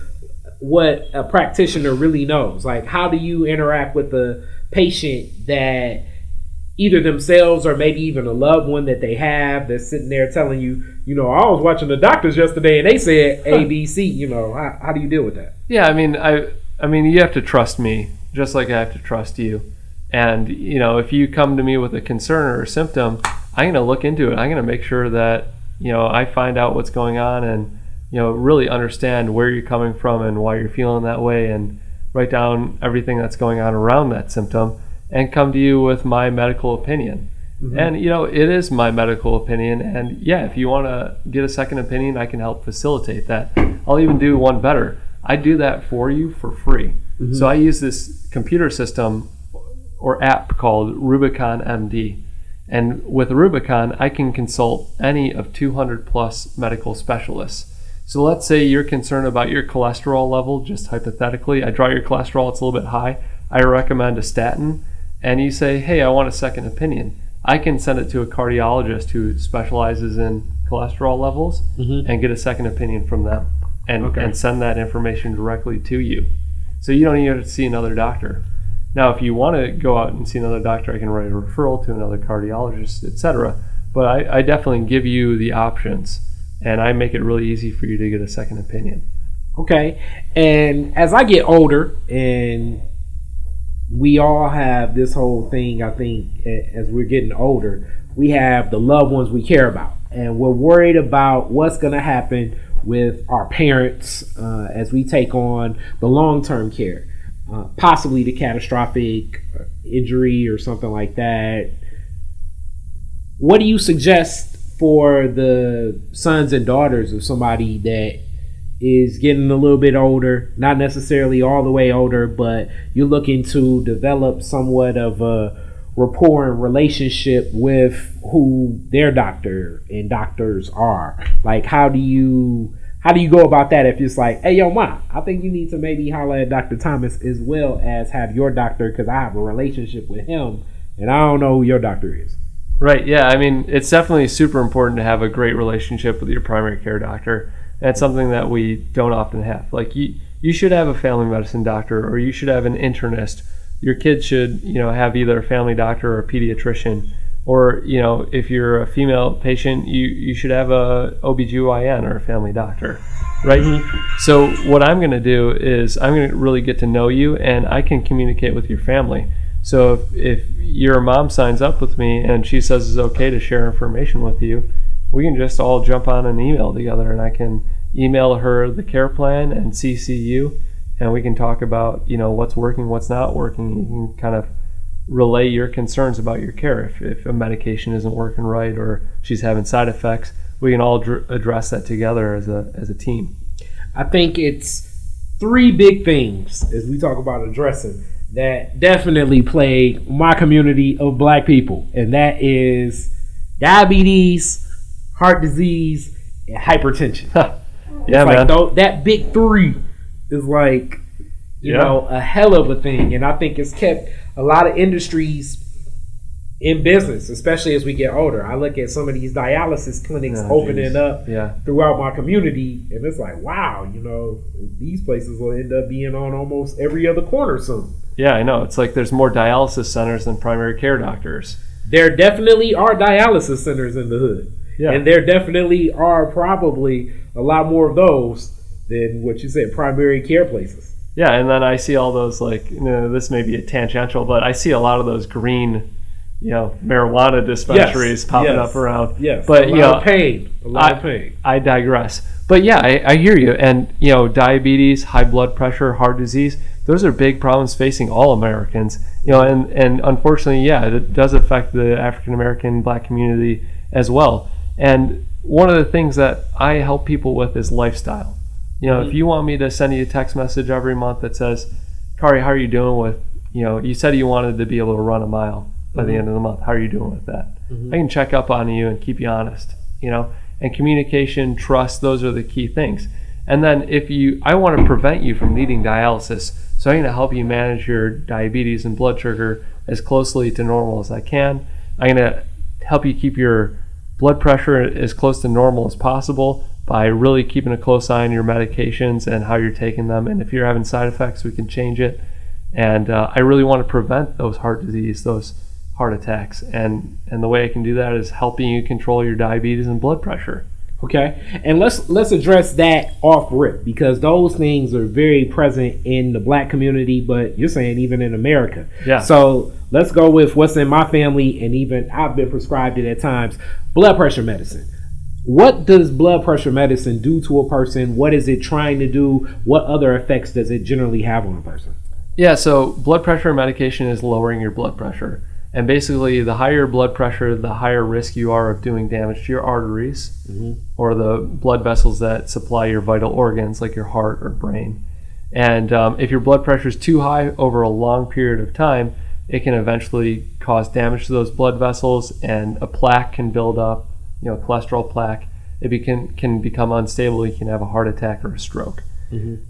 Speaker 2: what a practitioner really knows. Like, how do you interact with the patient that either themselves or maybe even a loved one that they have that's sitting there telling you, you know, I was watching the doctors yesterday and they said A, B, C. You know, how, how do you deal with that?
Speaker 1: Yeah, I mean, I, I mean, you have to trust me, just like I have to trust you. And you know, if you come to me with a concern or a symptom, I'm going to look into it. I'm going to make sure that you know I find out what's going on and you know really understand where you're coming from and why you're feeling that way, and write down everything that's going on around that symptom, and come to you with my medical opinion. Mm-hmm. And you know, it is my medical opinion. And yeah, if you want to get a second opinion, I can help facilitate that. I'll even do one better. I do that for you for free. Mm-hmm. So I use this computer system or app called Rubicon MD. And with Rubicon, I can consult any of 200 plus medical specialists. So let's say you're concerned about your cholesterol level, just hypothetically. I draw your cholesterol, it's a little bit high. I recommend a statin. And you say, hey, I want a second opinion. I can send it to a cardiologist who specializes in cholesterol levels
Speaker 2: Mhm.
Speaker 1: and get a second opinion from them and,
Speaker 2: Okay.
Speaker 1: and send that information directly to you. So you don't even have to see another doctor. Now, if you want to go out and see another doctor, I can write a referral to another cardiologist, etc. But I, I definitely give you the options, and I make it really easy for you to get a second opinion.
Speaker 2: Okay. And as I get older, and we all have this whole thing, I think, as we're getting older, we have the loved ones we care about. And we're worried about what's going to happen with our parents uh, as we take on the long term care, uh, possibly the catastrophic uh, injury or something like that. What do you suggest for the sons and daughters of somebody that is getting a little bit older, not necessarily all the way older, but you're looking to develop somewhat of a rapport and relationship with who their doctor and doctors are. Like how do you how do you go about that if it's like, hey yo ma, I think you need to maybe holler at Dr. Thomas as well as have your doctor because I have a relationship with him and I don't know who your doctor is.
Speaker 1: Right. Yeah. I mean, it's definitely super important to have a great relationship with your primary care doctor. That's something that we don't often have. Like you, you should have a family medicine doctor, or you should have an internist. Your kids should, you know, have either a family doctor or a pediatrician, or you know, if you're a female patient, you you should have a OBGYN or a family doctor, right? Mm-hmm. So what I'm going to do is I'm going to really get to know you, and I can communicate with your family. So if, if your mom signs up with me and she says it's okay to share information with you, we can just all jump on an email together and I can email her the care plan and CC you and we can talk about, you know, what's working, what's not working. You can kind of relay your concerns about your care. If, if a medication isn't working right or she's having side effects, we can all dr- address that together as a, as a team.
Speaker 2: I think it's three big things as we talk about addressing that definitely plague my community of black people, and that is diabetes, heart disease, and hypertension.
Speaker 1: yeah, man.
Speaker 2: like tho- that big three is like you
Speaker 1: Yeah.
Speaker 2: know a hell of a thing, and I think it's kept a lot of industries in business, especially as we get older. I look at some of these dialysis clinics
Speaker 1: Oh,
Speaker 2: opening
Speaker 1: geez.
Speaker 2: up
Speaker 1: Yeah.
Speaker 2: throughout my community, and it's like, wow, you know, these places will end up being on almost every other corner soon.
Speaker 1: Yeah, I know. It's like there's more dialysis centers than primary care doctors.
Speaker 2: There definitely are dialysis centers in the hood,
Speaker 1: Yeah.
Speaker 2: and there definitely are probably a lot more of those than what you said primary care places.
Speaker 1: Yeah, and then I see all those like you know, this may be a tangential, but I see a lot of those green, you know, marijuana dispensaries
Speaker 2: Yes,
Speaker 1: popping
Speaker 2: yes,
Speaker 1: up around.
Speaker 2: Yes,
Speaker 1: but
Speaker 2: a
Speaker 1: you know,
Speaker 2: of pain, a lot
Speaker 1: I-
Speaker 2: of pain.
Speaker 1: I digress. But yeah, I, I hear you. And you know, diabetes, high blood pressure, heart disease, those are big problems facing all Americans. You know, and and unfortunately, yeah, it does affect the African American black community as well. And one of the things that I help people with is lifestyle. You know, if
Speaker 2: Mm-hmm.
Speaker 1: you want me to send you a text message every month that says, Khary, how are you doing with, you know, you said you wanted to be able to run a mile by the
Speaker 2: Mhm.
Speaker 1: end of the month. How are you doing with that?
Speaker 2: Mhm.
Speaker 1: I can check up on you and keep you honest, you know, and communication, trust, those are the key things. And then if you, I want to prevent you from needing dialysis. So I'm going to help you manage your diabetes and blood sugar as closely to normal as I can. I'm going to help you keep your blood pressure as close to normal as possible by really keeping a close eye on your medications and how you're taking them. And if you're having side effects, we can change it. And uh, I really want to prevent those heart disease, those heart attacks. And, and the way I can do that is helping you control your diabetes and blood pressure.
Speaker 2: Okay, and let's let's address that off rip because those things are very present in the black community, but you're saying even in America.
Speaker 1: Yeah.
Speaker 2: So let's go with what's in my family, and even I've been prescribed it at times. Blood pressure medicine. What does blood pressure medicine do to a person? What is it trying to do? What other effects does it generally have on a person?
Speaker 1: Yeah, so blood pressure medication is lowering your blood pressure. And basically, the higher your blood pressure, the higher risk you are of doing damage to your arteries or the blood vessels that supply your vital organs, like your heart or brain. And um, if your blood pressure is too high over a long period of time, it can eventually cause damage to those blood vessels, and a plaque can build up, you know, cholesterol plaque. It be- can, can become unstable. You can have a heart attack or a stroke.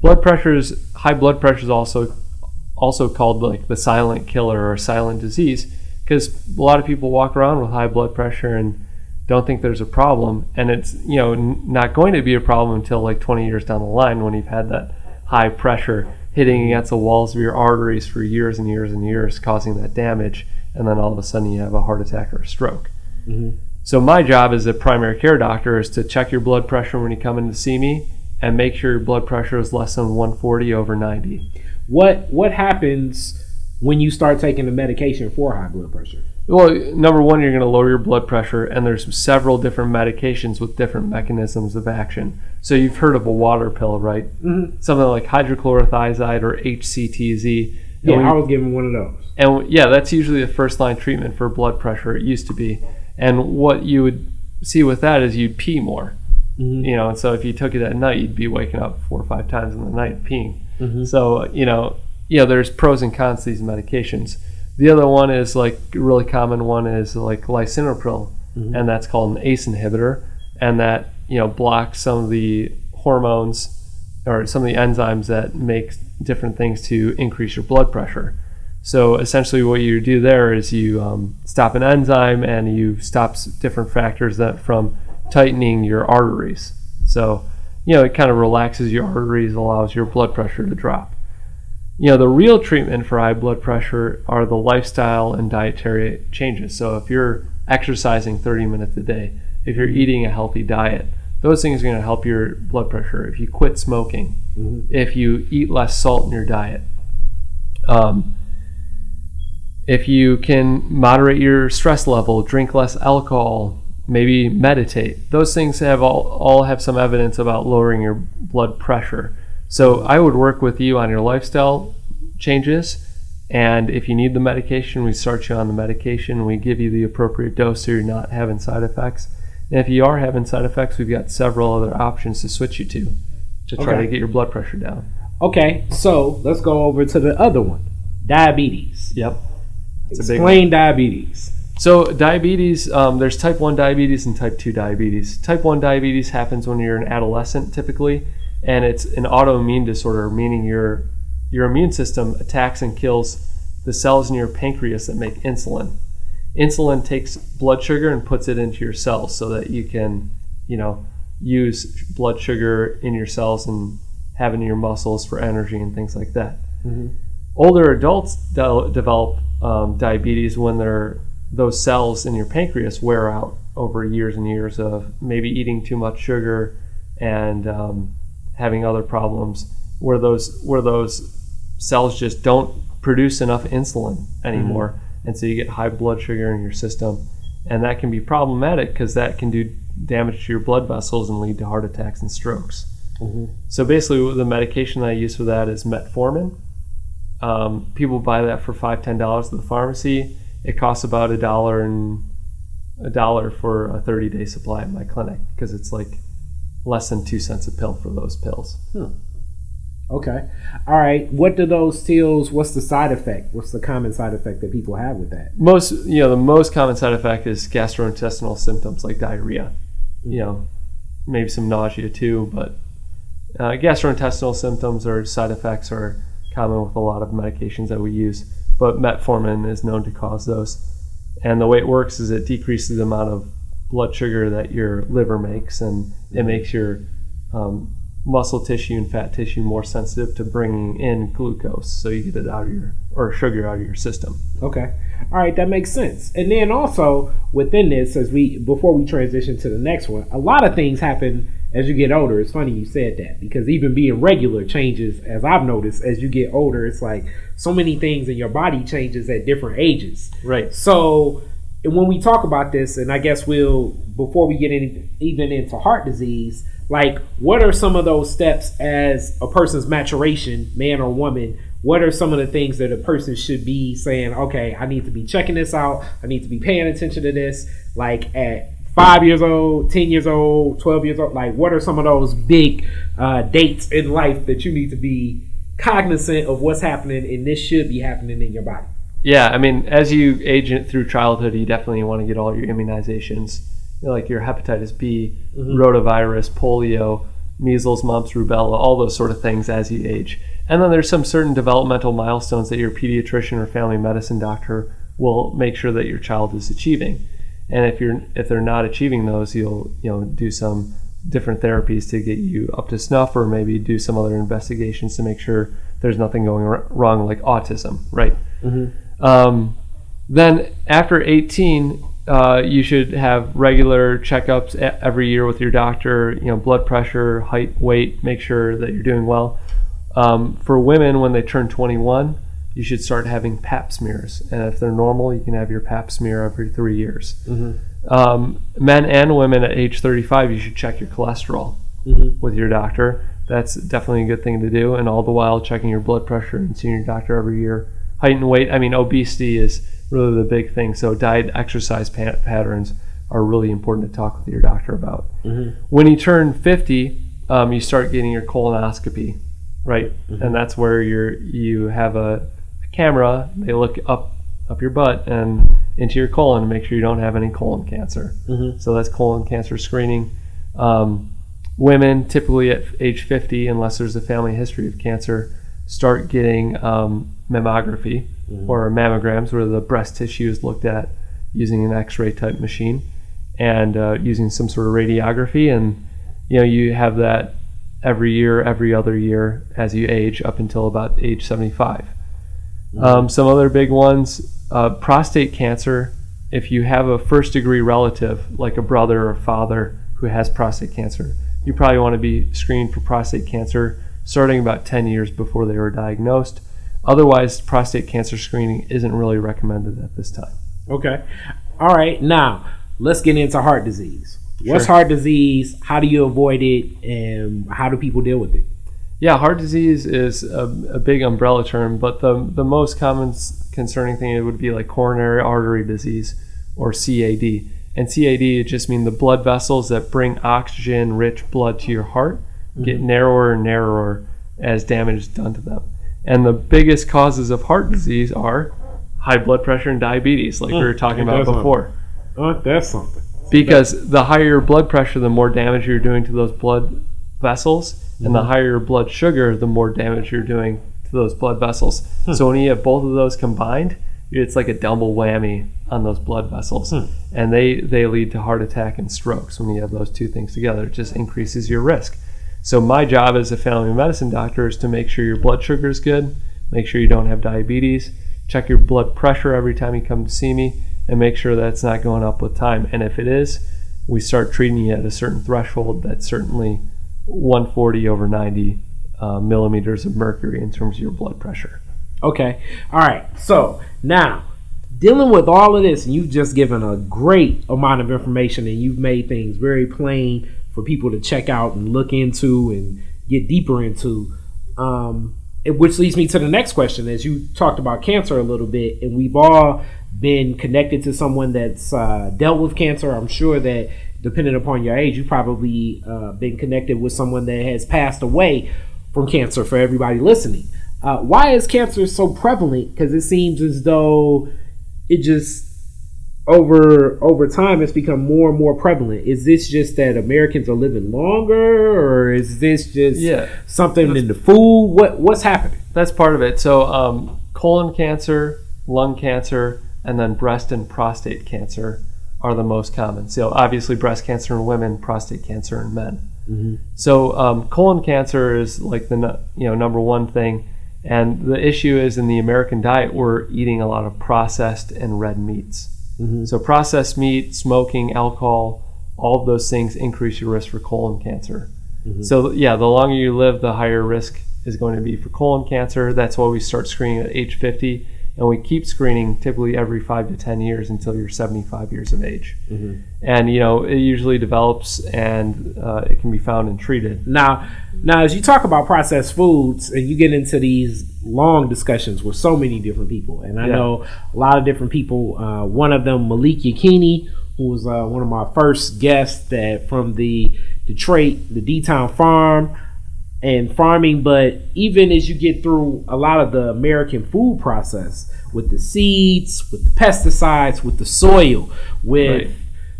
Speaker 1: Blood pressure is high blood pressure is also also called like the silent killer or silent disease because a lot of people walk around with high blood pressure and don't think there's a problem and it's you know n- not going to be a problem until like 20 years down the line when you've had that high pressure hitting against the walls of your arteries for years and years and years causing that damage and then all of a sudden you have a heart attack or a stroke. Mm-hmm. So my job as a primary care doctor is to check your blood pressure when you come in to see me and make sure your blood pressure is less than 140 over 90
Speaker 2: What what happens when you start taking the medication for high blood pressure?
Speaker 1: Well, number one, you're going to lower your blood pressure, and there's several different medications with different mechanisms of action. So you've heard of a water pill, right?
Speaker 2: Mhm.
Speaker 1: Something like hydrochlorothiazide or HCTZ. And
Speaker 2: Yeah, I was given one of those.
Speaker 1: and yeah, that's usually the first line treatment for blood pressure. It used to be. And what you would see with that is you'd pee more.
Speaker 2: Mhm.
Speaker 1: You know, and so if you took it at night, you'd be waking up four or five times in the night peeing.
Speaker 2: Mhm.
Speaker 1: So, you know, you know, there's pros and cons to these medications. The other one is like a really common one is like lisinopril, and that's called an ACE inhibitor, and that you know blocks some of the hormones or some of the enzymes that make different things to increase your blood pressure. So essentially, what you do there is you um, stop an enzyme and you stop different factors that from tightening your arteries. So you know it kind of relaxes your arteries, allows your blood pressure to drop you know the real treatment for high blood pressure are the lifestyle and dietary changes. So if you're exercising 30 minutes a day if you're eating a healthy diet those things are going to help your blood pressure. If you quit smoking if you eat less salt in your diet um, if you can moderate your stress level drink less alcohol maybe meditate those things have all, all have some evidence about lowering your blood pressure so i would work with you on your lifestyle changes and if you need the medication we start you on the medication we give you the appropriate dose so you're not having side effects and if you are having side effects we've got several other options to switch you to to try
Speaker 2: Okay.
Speaker 1: to get your blood pressure down
Speaker 2: Okay, so let's go over to the other one. Diabetes.
Speaker 1: yep It's a big one.
Speaker 2: Explain diabetes.
Speaker 1: So diabetes, um, there's type 1 diabetes and type 2 diabetes. Type 1 diabetes happens when you're an adolescent typically, and it's an autoimmune disorder, meaning your your immune system attacks and kills the cells in your pancreas that make insulin. Insulin takes blood sugar and puts it into your cells so that you can, you know, use blood sugar in your cells and have in your muscles for energy and things like that older adults de- develop um, diabetes when they're those cells in your pancreas wear out over years and years of maybe eating too much sugar and um, having other problems where those where those cells just don't produce enough insulin anymore. And so you get high blood sugar in your system. And that can be problematic because that can do damage to your blood vessels and lead to heart attacks and strokes. So basically, the medication that I use for that is metformin. Um, people buy that for five, ten dollars at the pharmacy. It costs about a dollar and a dollar for a 30 day supply at my clinic because it's like less than two cents a pill for those pills. Hmm.
Speaker 2: Okay. All right. What do those pills? What's the side effect? What's the common side effect that people have with that?
Speaker 1: Most, you know, the most common side effect is gastrointestinal symptoms like diarrhea. You know, maybe some nausea too, but uh, gastrointestinal symptoms or side effects are common with a lot of medications that we use. But metformin is known to cause those. And the way it works is it decreases the amount of blood sugar that your liver makes, and it makes your um, muscle tissue and fat tissue more sensitive to bringing in glucose, so you get it out of your or sugar out of your system.
Speaker 2: Okay. All right, that makes sense. And then also within this, as we before we transition to the next one, a lot of things happen as you get older. It's funny you said that because even being regular changes, as I've noticed, as you get older, it's like so many things in your body changes at different ages.
Speaker 1: Right.
Speaker 2: So and when we talk about this, and I guess we'll before we get any, even into heart disease, like what are some of those steps as a person's maturation, man or woman? What are some of the things that a person should be saying? Okay, I need to be checking this out. I need to be paying attention to this. Like at five years old, ten years old, twelve years old. Like what are some of those big uh, dates in life that you need to be cognizant of what's happening, and this should be happening in your body?
Speaker 1: Yeah, I mean, as you age it through childhood, you definitely want to get all your immunizations, you know, like your hepatitis B, mm-hmm. rotavirus, polio, measles, mumps, rubella, all those sort of things as you age. And then there's some certain developmental milestones that your pediatrician or family medicine doctor will make sure that your child is achieving. And if you're if they're not achieving those, you'll you know do some different therapies to get you up to snuff, or maybe do some other investigations to make sure there's nothing going wr- wrong, like autism, right? Mm-hmm. Um, then after 18, uh, you should have regular checkups every year with your doctor. You know, blood pressure, height, weight. Make sure that you're doing well. Um, for women, when they turn 21, you should start having Pap smears, and if they're normal, you can have your Pap smear every three years. Um, men and women at age 35, you should check your cholesterol with your doctor. That's definitely a good thing to do, and all the while checking your blood pressure and seeing your doctor every year. Height and weight. I mean, obesity is really the big thing. So diet, exercise pa- patterns are really important to talk with your doctor about. When you turn 50, um, you start getting your colonoscopy, right? And that's where you're you have a, a camera. They look up up your butt and into your colon to make sure you don't have any colon cancer. So that's colon cancer screening. Um, women typically at age 50, unless there's a family history of cancer, start getting um, mammography or mammograms, where the breast tissue is looked at using an X-ray type machine and uh, using some sort of radiography, and you know you have that every year, every other year as you age up until about age 75. Um, some other big ones: uh, prostate cancer. If you have a first degree relative, like a brother or father who has prostate cancer, you probably want to be screened for prostate cancer starting about 10 years before they were diagnosed. Otherwise, prostate cancer screening isn't really recommended at this time.
Speaker 2: Okay. All right. Now let's get into heart disease. What's
Speaker 1: Sure.
Speaker 2: heart disease? How do you avoid it? And how do people deal with it?
Speaker 1: Yeah, heart disease is a, a big umbrella term, but the, the most common concerning thing it would be like coronary artery disease or CAD. And CAD it just means the blood vessels that bring oxygen rich blood to your heart get mm-hmm. narrower and narrower as damage is done to them. And the biggest causes of heart disease are high blood pressure and diabetes, like we were hmm.
Speaker 2: talking
Speaker 1: about
Speaker 2: something?
Speaker 1: before.
Speaker 2: Oh, that's something.
Speaker 1: Because the higher your blood pressure, the more damage you're doing to those blood vessels, and the hmm. higher your blood sugar, the more damage you're doing to those blood vessels. Hmm. So when you have both of those combined, it's like a double whammy on those blood vessels, and they they lead to heart attack and strokes. When you have those two things together, it just increases your risk. So my job as a family medicine doctor is to make sure your blood sugar is good, make sure you don't have diabetes, check your blood pressure every time you come to see me, and make sure that it's not going up with time. And if it is, we start treating you at a certain threshold that's certainly 140 over 90 uh, millimeters of mercury in terms of your blood pressure.
Speaker 2: Okay. All right. So now, dealing with all of this, and you've just given a great amount of information, and you've made things very plain for people to check out and look into and get deeper into. Um, which leads me to the next question. As you talked about cancer a little bit, and we've all been connected to someone that's uh, dealt with cancer. I'm sure that depending upon your age, you've probably uh, been connected with someone that has passed away from cancer. For everybody listening, uh, why is cancer so prevalent? Because it seems as though it just over over time it's become more and more prevalent. Is this just that Americans are living longer, or is this just
Speaker 1: Yeah.
Speaker 2: something
Speaker 1: That's-
Speaker 2: in the food? What what's happening?
Speaker 1: That's part of it. So, um, colon cancer, lung cancer, and then breast and prostate cancer are the most common. So, obviously, breast cancer in women, prostate cancer in men. So, um, colon cancer is like the you know number one thing, and the issue is in the American diet we're eating a lot of processed and red meats. Mm-hmm. So, processed meat, smoking, alcohol, all of those things increase your risk for colon cancer. Mm-hmm. So, yeah, the longer you live, the higher risk is going to be for colon cancer. That's why we start screening at age 50, and we keep screening typically every five to 10 years until you're 75 years of age. And, you know, it usually develops and uh, it can be found and treated.
Speaker 2: Now, now, as you talk about processed foods, and you get into these long discussions with so many different people, and I
Speaker 1: Yeah.
Speaker 2: know a lot of different people. Uh, one of them, Malik Yakini, who was uh, one of my first guests that from the Detroit, the D Town Farm and farming. But even as you get through a lot of the American food process with the seeds, with the pesticides, with the soil, with
Speaker 1: Right.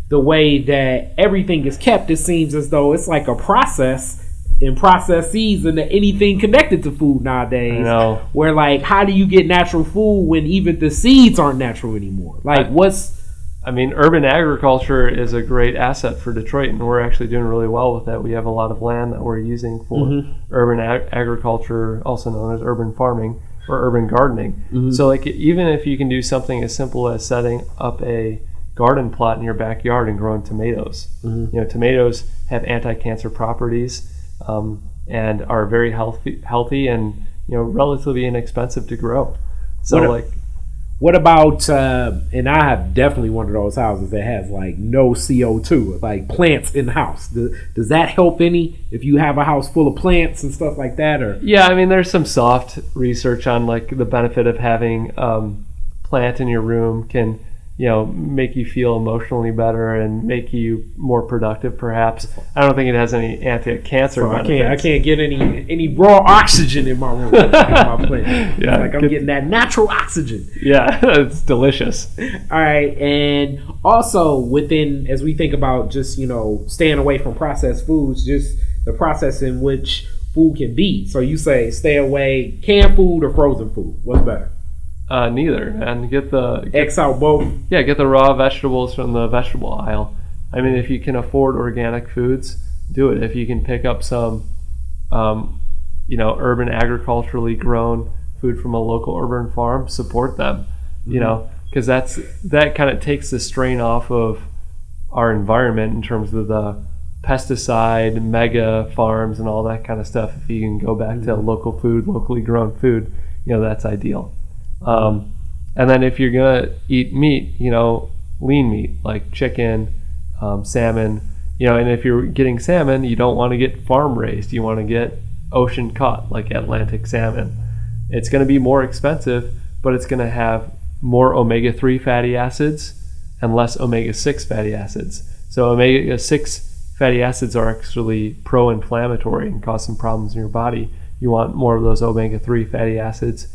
Speaker 2: the way that everything is kept, it seems as though it's like a process in processes and anything connected to food nowadays. Where like, how do you get natural food when even the seeds aren't natural anymore? Like,
Speaker 1: I-
Speaker 2: what's
Speaker 1: I mean, urban agriculture is a great asset for Detroit, and we're actually doing really well with that. We have a lot of land that we're using for
Speaker 2: Mhm.
Speaker 1: urban ag- agriculture, also known as urban farming or urban gardening.
Speaker 2: Mm-hmm.
Speaker 1: So, like, even if you can do something as simple as setting up a garden plot in your backyard and growing tomatoes,
Speaker 2: Mhm.
Speaker 1: you know, tomatoes have anti-cancer properties um, and are very healthy, healthy, and you know, relatively inexpensive to grow. So,
Speaker 2: What
Speaker 1: like,
Speaker 2: What about, uh, and I have definitely one of those houses that has like no CO2, like plants in the house. Does, does that help any if you have a house full of plants and stuff like that? Or
Speaker 1: Yeah, I mean, there's some soft research on like the benefit of having um, plant in your room can, you know, make you feel emotionally better and make you more productive. Perhaps I don't think it has any anti-cancer
Speaker 2: So I can't, I can't get any any raw oxygen in my room. with my plant.
Speaker 1: Yeah,
Speaker 2: like I'm
Speaker 1: get-
Speaker 2: getting that natural oxygen.
Speaker 1: Yeah, it's delicious.
Speaker 2: All right, and also within as we think about just you know staying away from processed foods, just the process in which food can be. So you say stay away canned food or frozen food. What's better?
Speaker 1: Uh, neither, and get the get,
Speaker 2: X out both.
Speaker 1: yeah get the raw vegetables from the vegetable aisle. I mean, if you can afford organic foods, do it. If you can pick up some, um, you know, urban agriculturally grown food from a local urban farm, support them. You know, because that's that kind of takes the strain off of our environment in terms of the pesticide mega farms and all that kind of stuff. If you can go back to local food, locally grown food, you know, that's ideal. Um, and then if you're gonna eat meat, you know, lean meat like chicken, um, salmon, you know, and if you're getting salmon, you don't want to get farm raised. You want to get ocean caught like Atlantic salmon. It's going to be more expensive, but it's going to have more omega 3 fatty acids and less omega 6 fatty acids. So, omega 6 fatty acids are actually pro inflammatory and cause some problems in your body. You want more of those omega 3 fatty acids,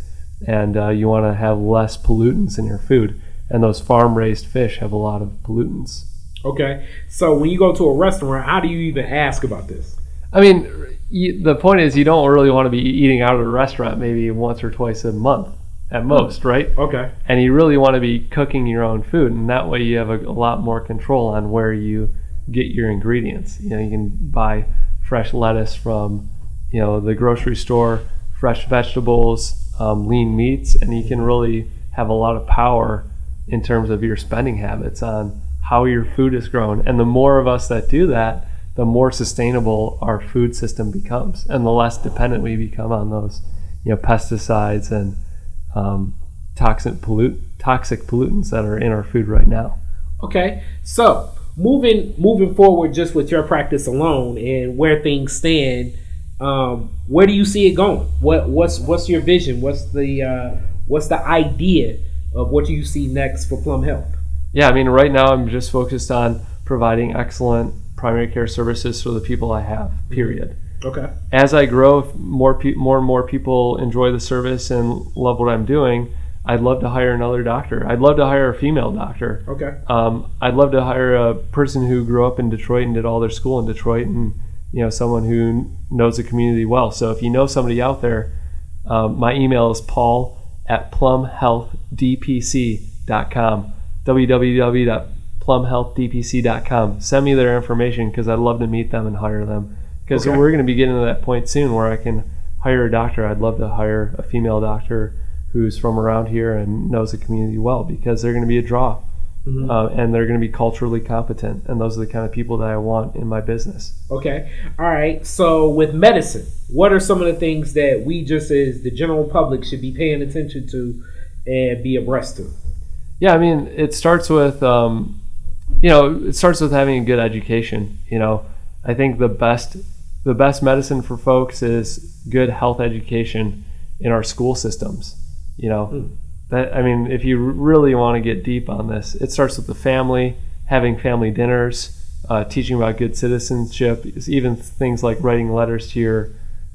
Speaker 1: and uh, you want to have less pollutants in your food. And those farm raised fish have a lot of pollutants.
Speaker 2: Okay, so when you go to a restaurant, how do you even ask about this?
Speaker 1: I mean, you, the point is, you don't really want to be eating out at a restaurant maybe once or twice a month at most, right?
Speaker 2: Okay,
Speaker 1: And you really want to be cooking your own food, and that way you have a, a lot more control on where you get your ingredients. You know, you can buy fresh lettuce from, you know, the grocery store, fresh vegetables, um, lean meats, and you can really have a lot of power in terms of your spending habits on how your food is grown. And the more of us that do that, the more sustainable our food system becomes, and the less dependent we become on those, you know, pesticides and um, toxic toxic pollutants that are in our food right now.
Speaker 2: okay. So moving moving forward, just with your practice alone and where things stand, Um, where do you see it going? What what's what's your vision? What's the uh, what's the idea of what do you see next for Plum Health?
Speaker 1: Yeah, I mean, right now I'm just focused on providing excellent primary care services for the people I have. Period.
Speaker 2: Okay.
Speaker 1: As I grow, more pe- more and more people enjoy the service and love what I'm doing. I'd love to hire another doctor. I'd love to hire a female doctor.
Speaker 2: Okay.
Speaker 1: Um, I'd love to hire a person who grew up in Detroit and did all their school in Detroit, and you know someone who knows the community well. So if you know somebody out there, um, my email is paul at plumhealthdpc.com. www.plumhealthdpc.com. Send me their information because I'd love to meet them and hire them. Because
Speaker 2: Okay.
Speaker 1: we're going to be getting to that point soon where I can hire a doctor. I'd love to hire a female doctor who's from around here and knows the community well because they're going to be a draw
Speaker 2: Mhm.
Speaker 1: uh, and they're going to be culturally competent. And those are the kind of people that I want in my business.
Speaker 2: Okay. All right. So with medicine, what are some of the things that we just as the general public should be paying attention to and be abreast to?
Speaker 1: Yeah, I mean, it starts with, um, you know, it starts with having a good education. You know, I think the best, the best medicine for folks is good health education in our school systems. You know,
Speaker 2: Mm.
Speaker 1: That I mean, if you really want to get deep on this, it starts with the family, having family dinners, uh, teaching about good citizenship, even things like writing letters to your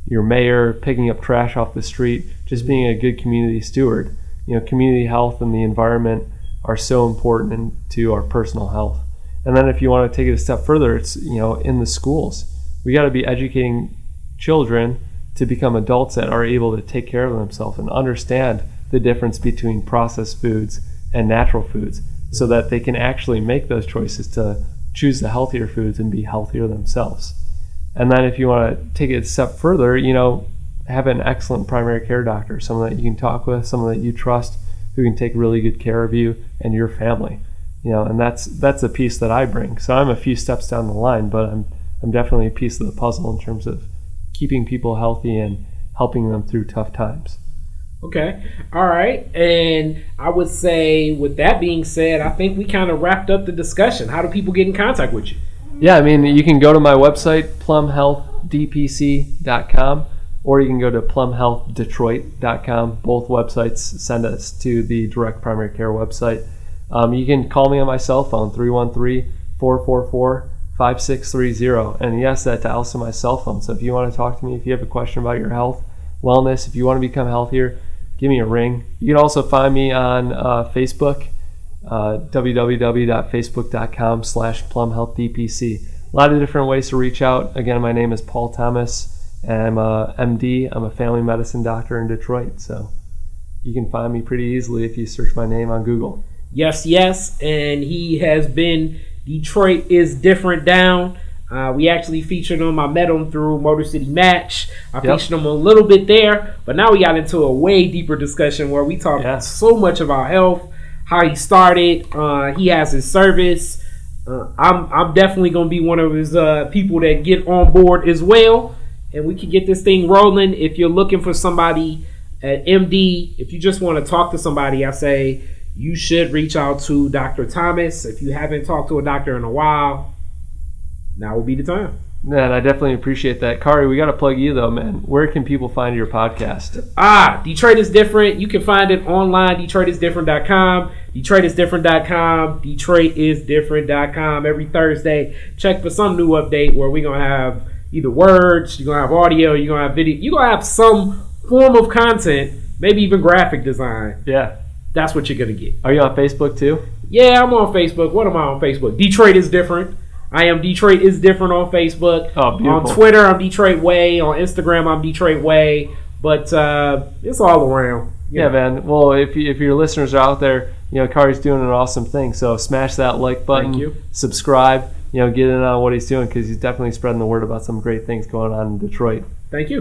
Speaker 1: your mayor, picking up trash off the street, just being a good community steward. You know, community health and the environment are so important to our personal health. And then if you want to take it a step further, it's you know in the schools. We got to be educating children to become adults that are able to take care of themselves and understand the difference between processed foods and natural foods so that they can actually make those choices to choose the healthier foods and be healthier themselves. And then if you want to take it a step further, you know, have an excellent primary care doctor, someone that you can talk with, someone that you trust who can take really good care of you and your family. You know, and that's that's a piece that I bring. So I'm a few steps down the line, but I'm I'm definitely a piece of the puzzle in terms of keeping people healthy and helping them through tough times.
Speaker 2: Okay. All right. And I would say, with that being said, I think we kind of wrapped up the discussion. How do people get in contact with you?
Speaker 1: Yeah, I mean, you can go to my website, plumhealthdpc.com, or you can go to plumhealthdetroit.com. Both websites send us to the direct primary care website. Um, you can call me on my cell phone, 313 444 5630. And yes, that dials to my cell phone. So if you want to talk to me, if you have a question about your health, wellness, if you want to become healthier, give me a ring. You can also find me on uh, Facebook uh, www.facebook.com slash plumhealthdpc. A lot of different ways to reach out. Again, my name is Paul Thomas, I'm a MD. I'm a family medicine doctor in Detroit. So you can find me pretty easily if you search my name on Google.
Speaker 2: Yes, yes. And he has been Detroit is different down. Uh, we actually featured him. I met him through Motor City Match. I
Speaker 1: Yep.
Speaker 2: featured him a little bit there, but now we got into a way deeper discussion where we talked
Speaker 1: Yeah.
Speaker 2: so much about health, how he started. Uh, he has his service. Uh, I'm I'm definitely gonna be one of his uh, people that get on board as well, and we can get this thing rolling. If you're looking for somebody at MD, if you just want to talk to somebody, I say you should reach out to Dr. Thomas. If you haven't talked to a doctor in a while, now will be the time.
Speaker 1: Man, I definitely appreciate that. Khary, we got to plug you though, man. Where can people find your podcast?
Speaker 2: Ah, Detroit is different. You can find it online, DetroitisDifferent.com, DetroitisDifferent.com, DetroitisDifferent.com. Every Thursday, check for some new update where we're gonna have either words, you're gonna have audio, you're gonna have video, you're gonna have some form of content, maybe even graphic design.
Speaker 1: Yeah.
Speaker 2: That's what you're gonna get.
Speaker 1: Are you on Facebook too?
Speaker 2: Yeah, I'm on Facebook. What am I on Facebook? Detroit is different. I am Detroit is different on Facebook.
Speaker 1: Oh.
Speaker 2: On Twitter, I'm Detroit Way. On Instagram, I'm Detroit Way. But uh, it's all around.
Speaker 1: Yeah,
Speaker 2: know.
Speaker 1: man. Well, if, you, if your listeners are out there, you know, Khary's doing an awesome thing. So smash that like button,
Speaker 2: Thank you.
Speaker 1: subscribe, you know, get in on what he's doing because he's definitely spreading the word about some great things going on in Detroit.
Speaker 2: Thank you.